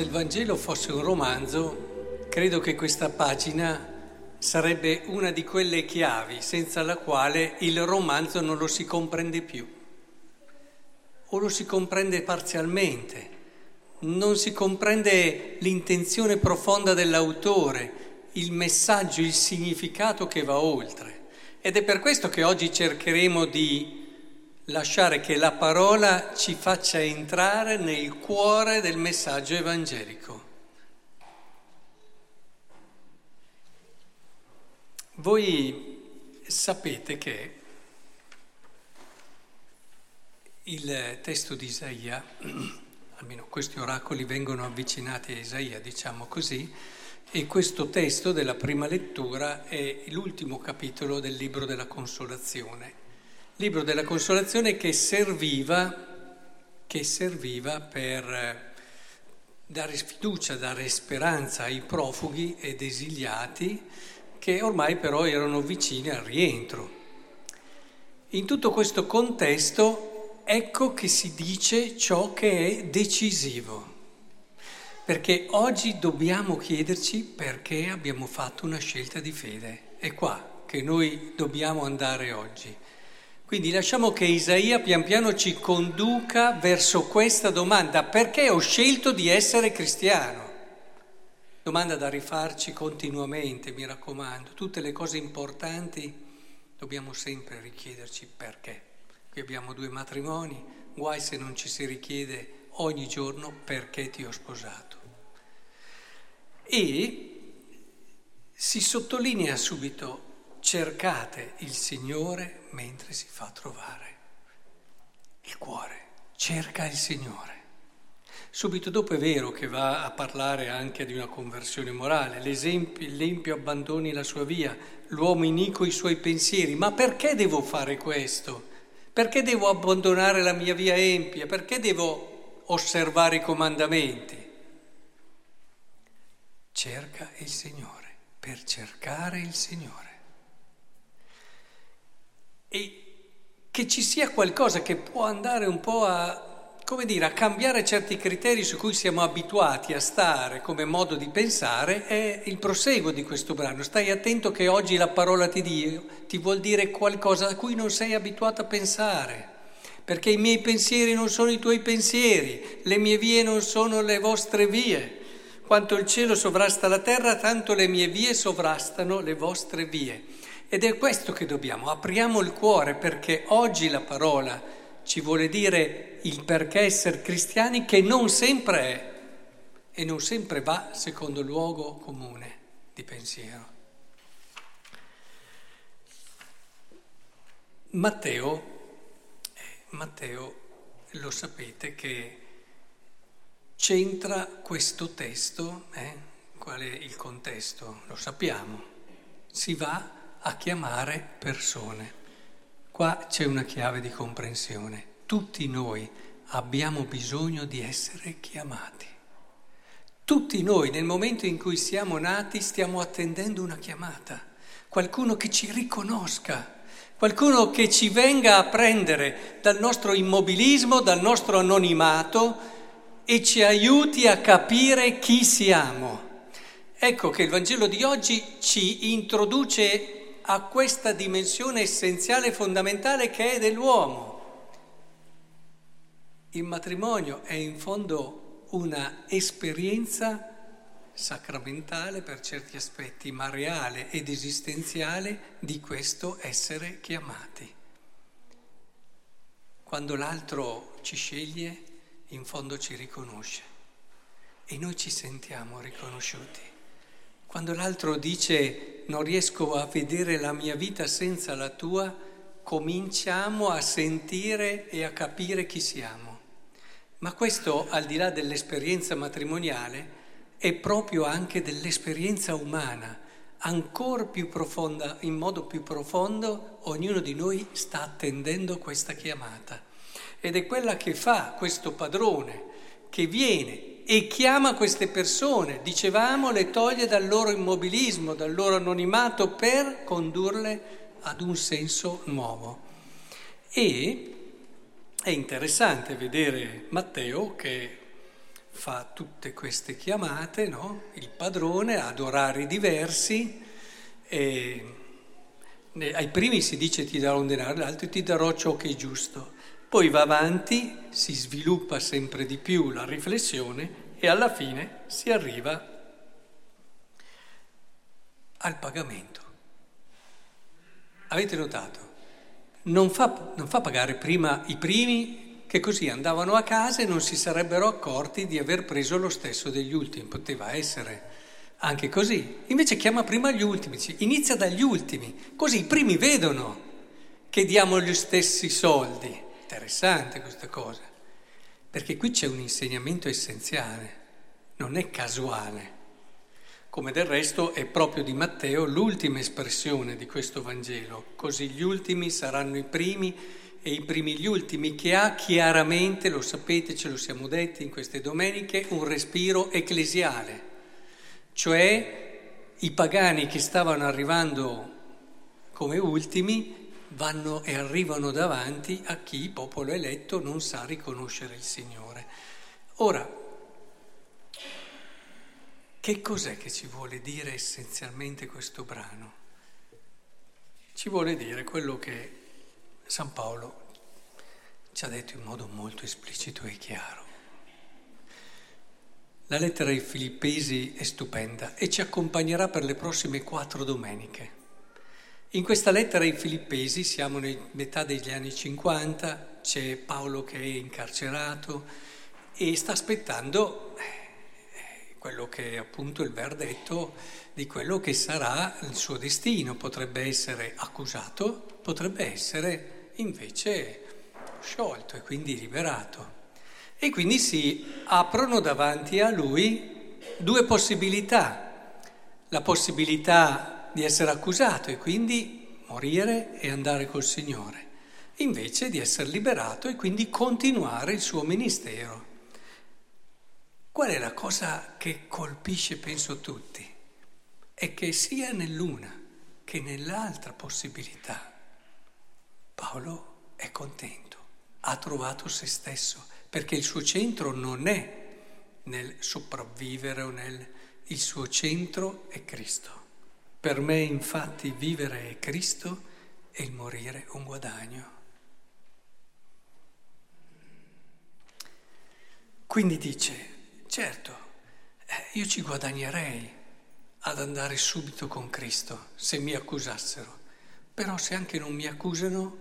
se il Vangelo fosse un romanzo, credo che questa pagina sarebbe una di quelle chiavi senza la quale il romanzo non lo si comprende più o lo si comprende parzialmente, non si comprende l'intenzione profonda dell'autore, il messaggio, il significato che va oltre. Ed è per questo che oggi cercheremo di lasciare che la parola ci faccia entrare nel cuore del messaggio evangelico. Voi sapete che il testo di Isaia, almeno questi oracoli vengono avvicinati a Isaia, diciamo così, e questo testo della prima lettura è l'ultimo capitolo del libro della consolazione libro della consolazione che serviva, che serviva per eh, dare fiducia, dare speranza ai profughi ed esiliati che ormai però erano vicini al rientro. In tutto questo contesto ecco che si dice ciò che è decisivo, perché oggi dobbiamo chiederci perché abbiamo fatto una scelta di fede. È qua che noi dobbiamo andare oggi. Quindi lasciamo che Isaia pian piano ci conduca verso questa domanda, perché ho scelto di essere cristiano? Domanda da rifarci continuamente, mi raccomando. Tutte le cose importanti dobbiamo sempre richiederci perché. Qui abbiamo due matrimoni, guai se non ci si richiede ogni giorno perché ti ho sposato. E si sottolinea subito cercate il Signore mentre si fa trovare. Il cuore cerca il Signore. Subito dopo è vero che va a parlare anche di una conversione morale, l'empio abbandoni la sua via, l'uomo inico i suoi pensieri, ma perché devo fare questo? Perché devo abbandonare la mia via empia? Perché devo osservare i comandamenti? Cerca il Signore, per cercare il Signore e che ci sia qualcosa che può andare un po' a, come dire, a cambiare certi criteri su cui siamo abituati a stare come modo di pensare, è il proseguo di questo brano. Stai attento che oggi la parola ti, Dio ti vuol dire qualcosa a cui non sei abituato a pensare, perché i miei pensieri non sono i tuoi pensieri, le mie vie non sono le vostre vie. Quanto il cielo sovrasta la terra, tanto le mie vie sovrastano le vostre vie. Ed è questo che dobbiamo, apriamo il cuore perché oggi la parola ci vuole dire il perché essere cristiani che non sempre è e non sempre va secondo luogo comune di pensiero. Matteo, eh, Matteo lo sapete che c'entra questo testo, eh? qual è il contesto? Lo sappiamo, si va a chiamare persone. Qua c'è una chiave di comprensione. Tutti noi abbiamo bisogno di essere chiamati. Tutti noi nel momento in cui siamo nati stiamo attendendo una chiamata, qualcuno che ci riconosca, qualcuno che ci venga a prendere dal nostro immobilismo, dal nostro anonimato e ci aiuti a capire chi siamo. Ecco che il Vangelo di oggi ci introduce a questa dimensione essenziale e fondamentale che è dell'uomo. Il matrimonio è in fondo una esperienza sacramentale per certi aspetti, ma reale ed esistenziale di questo essere chiamati. Quando l'altro ci sceglie, in fondo ci riconosce e noi ci sentiamo riconosciuti. Quando l'altro dice non riesco a vedere la mia vita senza la tua, cominciamo a sentire e a capire chi siamo. Ma questo, al di là dell'esperienza matrimoniale, è proprio anche dell'esperienza umana, ancora più profonda, in modo più profondo, ognuno di noi sta attendendo questa chiamata. Ed è quella che fa questo padrone, che viene e chiama queste persone, dicevamo, le toglie dal loro immobilismo, dal loro anonimato per condurle ad un senso nuovo. E è interessante vedere Matteo che fa tutte queste chiamate, no? il padrone, ad orari diversi. Ai primi si dice ti darò un denaro, agli altri ti darò ciò che è giusto. Poi va avanti, si sviluppa sempre di più la riflessione e alla fine si arriva al pagamento. Avete notato? Non fa, non fa pagare prima i primi che così andavano a casa e non si sarebbero accorti di aver preso lo stesso degli ultimi. Poteva essere anche così. Invece chiama prima gli ultimi, inizia dagli ultimi, così i primi vedono che diamo gli stessi soldi. Interessante questa cosa, perché qui c'è un insegnamento essenziale, non è casuale. Come del resto è proprio di Matteo l'ultima espressione di questo Vangelo. Così gli ultimi saranno i primi e i primi gli ultimi, che ha chiaramente, lo sapete, ce lo siamo detti in queste domeniche, un respiro ecclesiale cioè i pagani che stavano arrivando come ultimi vanno e arrivano davanti a chi, popolo eletto, non sa riconoscere il Signore. Ora, che cos'è che ci vuole dire essenzialmente questo brano? Ci vuole dire quello che San Paolo ci ha detto in modo molto esplicito e chiaro. La lettera ai Filippesi è stupenda e ci accompagnerà per le prossime quattro domeniche. In questa lettera ai Filippesi, siamo nel metà degli anni 50, c'è Paolo che è incarcerato e sta aspettando eh, quello che è appunto il verdetto di quello che sarà il suo destino. Potrebbe essere accusato, potrebbe essere invece sciolto e quindi liberato. E quindi si aprono davanti a lui due possibilità. La possibilità di essere accusato e quindi morire e andare col Signore, invece di essere liberato e quindi continuare il suo ministero. Qual è la cosa che colpisce, penso, tutti? È che sia nell'una che nell'altra possibilità Paolo è contento, ha trovato se stesso perché il suo centro non è nel sopravvivere o nel... il suo centro è Cristo. Per me infatti vivere è Cristo e il morire un guadagno. Quindi dice, certo, eh, io ci guadagnerei ad andare subito con Cristo se mi accusassero, però se anche non mi accusano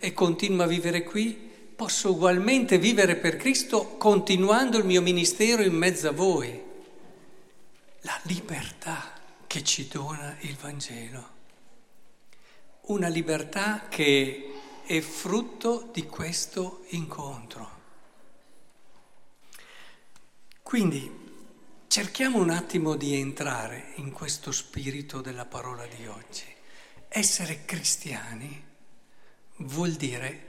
e continuo a vivere qui, posso ugualmente vivere per Cristo continuando il mio ministero in mezzo a voi. La libertà che ci dona il Vangelo. Una libertà che è frutto di questo incontro. Quindi cerchiamo un attimo di entrare in questo spirito della parola di oggi. Essere cristiani vuol dire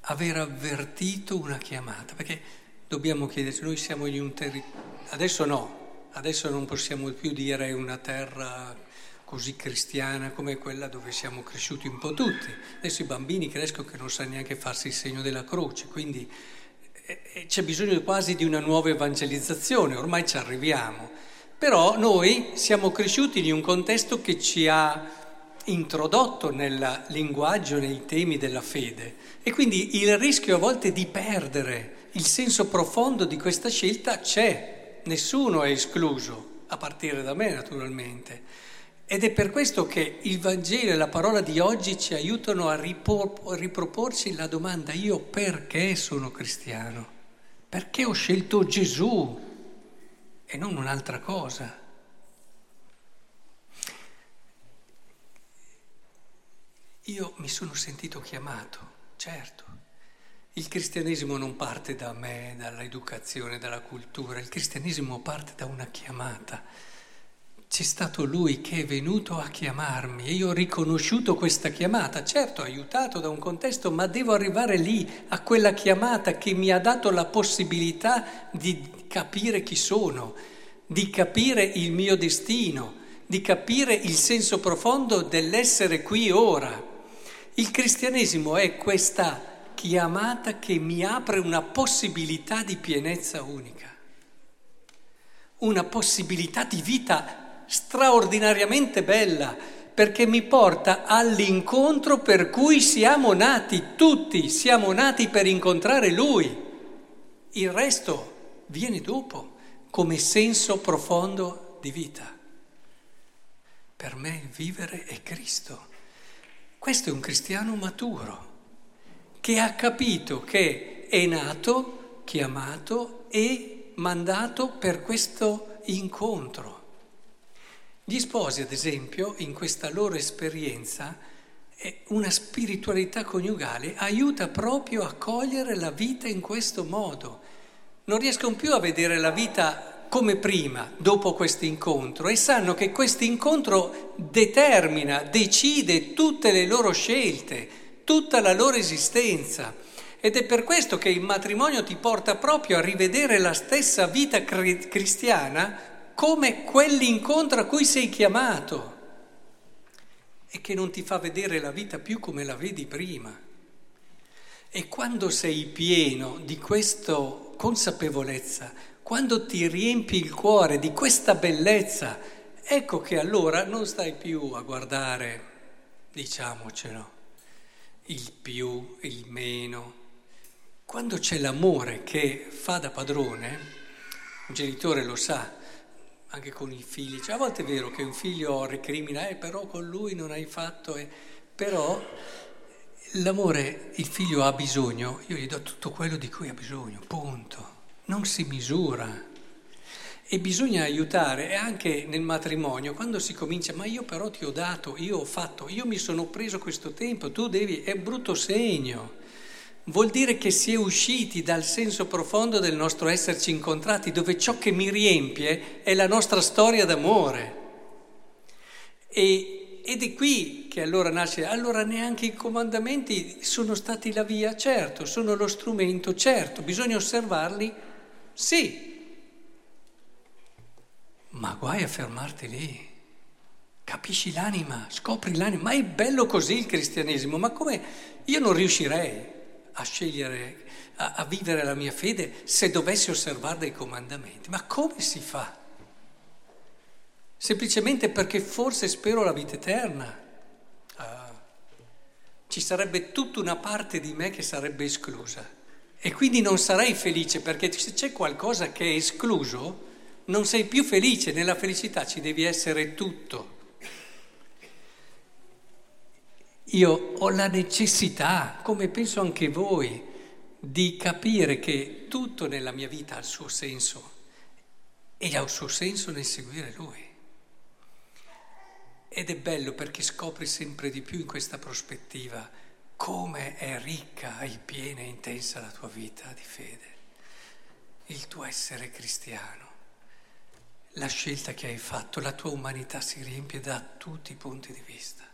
aver avvertito una chiamata, perché dobbiamo chiederci, noi siamo in un territorio, adesso no, adesso non possiamo più dire una terra così cristiana come quella dove siamo cresciuti un po' tutti. Adesso i bambini crescono che non sanno neanche farsi il segno della croce, quindi eh, eh, c'è bisogno quasi di una nuova evangelizzazione, ormai ci arriviamo. Però noi siamo cresciuti in un contesto che ci ha introdotto nel linguaggio, nei temi della fede e quindi il rischio a volte di perdere il senso profondo di questa scelta c'è, nessuno è escluso, a partire da me naturalmente. Ed è per questo che il Vangelo e la parola di oggi ci aiutano a riproporci la domanda io perché sono cristiano? Perché ho scelto Gesù e non un'altra cosa? Io mi sono sentito chiamato, certo. Il cristianesimo non parte da me, dall'educazione, dalla cultura, il cristianesimo parte da una chiamata. C'è stato lui che è venuto a chiamarmi e io ho riconosciuto questa chiamata, certo aiutato da un contesto, ma devo arrivare lì, a quella chiamata che mi ha dato la possibilità di capire chi sono, di capire il mio destino, di capire il senso profondo dell'essere qui ora. Il cristianesimo è questa chiamata che mi apre una possibilità di pienezza unica. una possibilità di vita straordinariamente bella, perché mi porta all'incontro per cui siamo nati, tutti siamo nati per incontrare Lui. Il resto viene dopo, come senso profondo di vita. Per me vivere è Cristo. Questo è un cristiano maturo, che ha capito che è nato, chiamato e mandato per questo incontro. Gli sposi, ad esempio, in questa loro esperienza, una spiritualità coniugale aiuta proprio a cogliere la vita in questo modo. Non riescono più a vedere la vita come prima, dopo questo incontro, e sanno che questo incontro determina, decide tutte le loro scelte, tutta la loro esistenza. Ed è per questo che il matrimonio ti porta proprio a rivedere la stessa vita cristiana come quell'incontro a cui sei chiamato e che non ti fa vedere la vita più come la vedi prima. E quando sei pieno di questa consapevolezza, quando ti riempi il cuore di questa bellezza, ecco che allora non stai più a guardare, diciamocelo, il più, il meno. Quando c'è l'amore che fa da padrone, un genitore lo sa, anche con i figli, cioè, a volte è vero che un figlio recrimina, eh, però con lui non hai fatto, eh. però l'amore, il figlio ha bisogno, io gli do tutto quello di cui ha bisogno, punto non si misura. E bisogna aiutare anche nel matrimonio, quando si comincia, ma io però ti ho dato, io ho fatto, io mi sono preso questo tempo, tu devi, è brutto segno. Vuol dire che si è usciti dal senso profondo del nostro esserci incontrati, dove ciò che mi riempie è la nostra storia d'amore. E, ed è qui che allora nasce, allora neanche i comandamenti sono stati la via, certo, sono lo strumento, certo, bisogna osservarli sì, ma guai a fermarti lì. Capisci l'anima, scopri l'anima. Ma è bello così il cristianesimo, ma come io non riuscirei a scegliere, a, a vivere la mia fede se dovessi osservare dei comandamenti. Ma come si fa? Semplicemente perché forse spero la vita eterna. Ah, ci sarebbe tutta una parte di me che sarebbe esclusa. E quindi non sarai felice perché se c'è qualcosa che è escluso, non sei più felice, nella felicità ci devi essere tutto. Io ho la necessità, come penso anche voi, di capire che tutto nella mia vita ha il suo senso e ha il suo senso nel seguire Lui. Ed è bello perché scopri sempre di più in questa prospettiva come è ricca e piena e intensa la tua vita di fede, il tuo essere cristiano, la scelta che hai fatto, la tua umanità si riempie da tutti i punti di vista.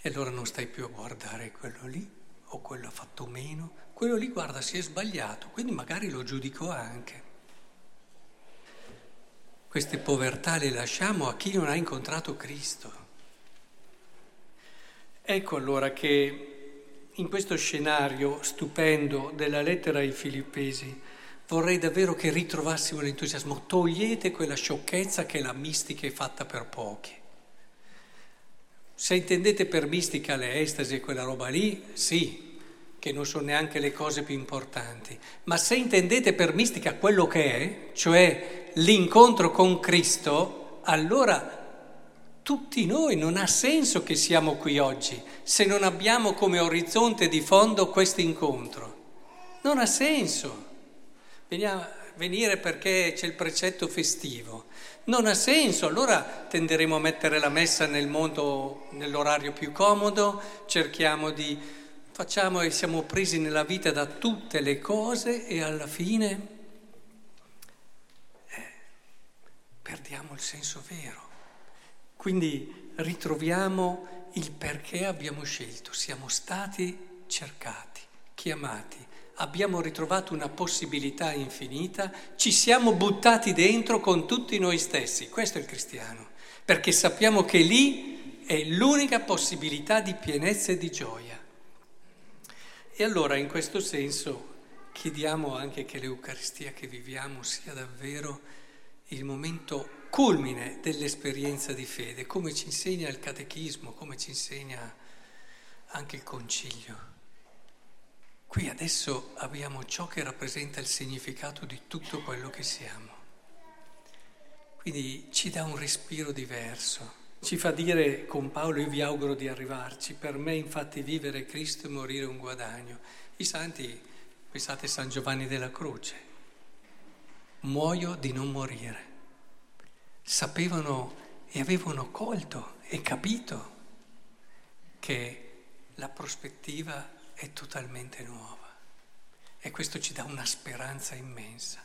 E allora non stai più a guardare quello lì o quello ha fatto meno, quello lì guarda si è sbagliato, quindi magari lo giudico anche. Queste povertà le lasciamo a chi non ha incontrato Cristo. Ecco allora che in questo scenario stupendo della lettera ai Filippesi vorrei davvero che ritrovassimo l'entusiasmo. Togliete quella sciocchezza che la mistica è fatta per pochi. Se intendete per mistica le estasi e quella roba lì, sì, che non sono neanche le cose più importanti. Ma se intendete per mistica quello che è, cioè l'incontro con Cristo, allora tutti noi, non ha senso che siamo qui oggi se non abbiamo come orizzonte di fondo questo incontro. Non ha senso venire perché c'è il precetto festivo. Non ha senso, allora tenderemo a mettere la messa nel mondo, nell'orario più comodo, cerchiamo di, facciamo e siamo presi nella vita da tutte le cose e alla fine eh, perdiamo il senso vero. Quindi ritroviamo il perché abbiamo scelto, siamo stati cercati, chiamati, abbiamo ritrovato una possibilità infinita, ci siamo buttati dentro con tutti noi stessi, questo è il cristiano, perché sappiamo che lì è l'unica possibilità di pienezza e di gioia. E allora in questo senso chiediamo anche che l'Eucaristia che viviamo sia davvero il momento culmine dell'esperienza di fede, come ci insegna il catechismo, come ci insegna anche il concilio. Qui adesso abbiamo ciò che rappresenta il significato di tutto quello che siamo. Quindi ci dà un respiro diverso, ci fa dire con Paolo io vi auguro di arrivarci, per me infatti vivere Cristo e morire un guadagno. I santi, pensate San Giovanni della Croce, muoio di non morire sapevano e avevano colto e capito che la prospettiva è totalmente nuova e questo ci dà una speranza immensa,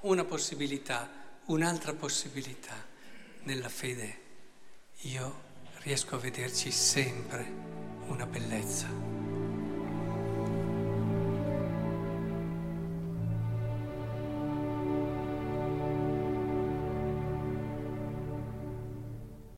una possibilità, un'altra possibilità. Nella fede io riesco a vederci sempre una bellezza.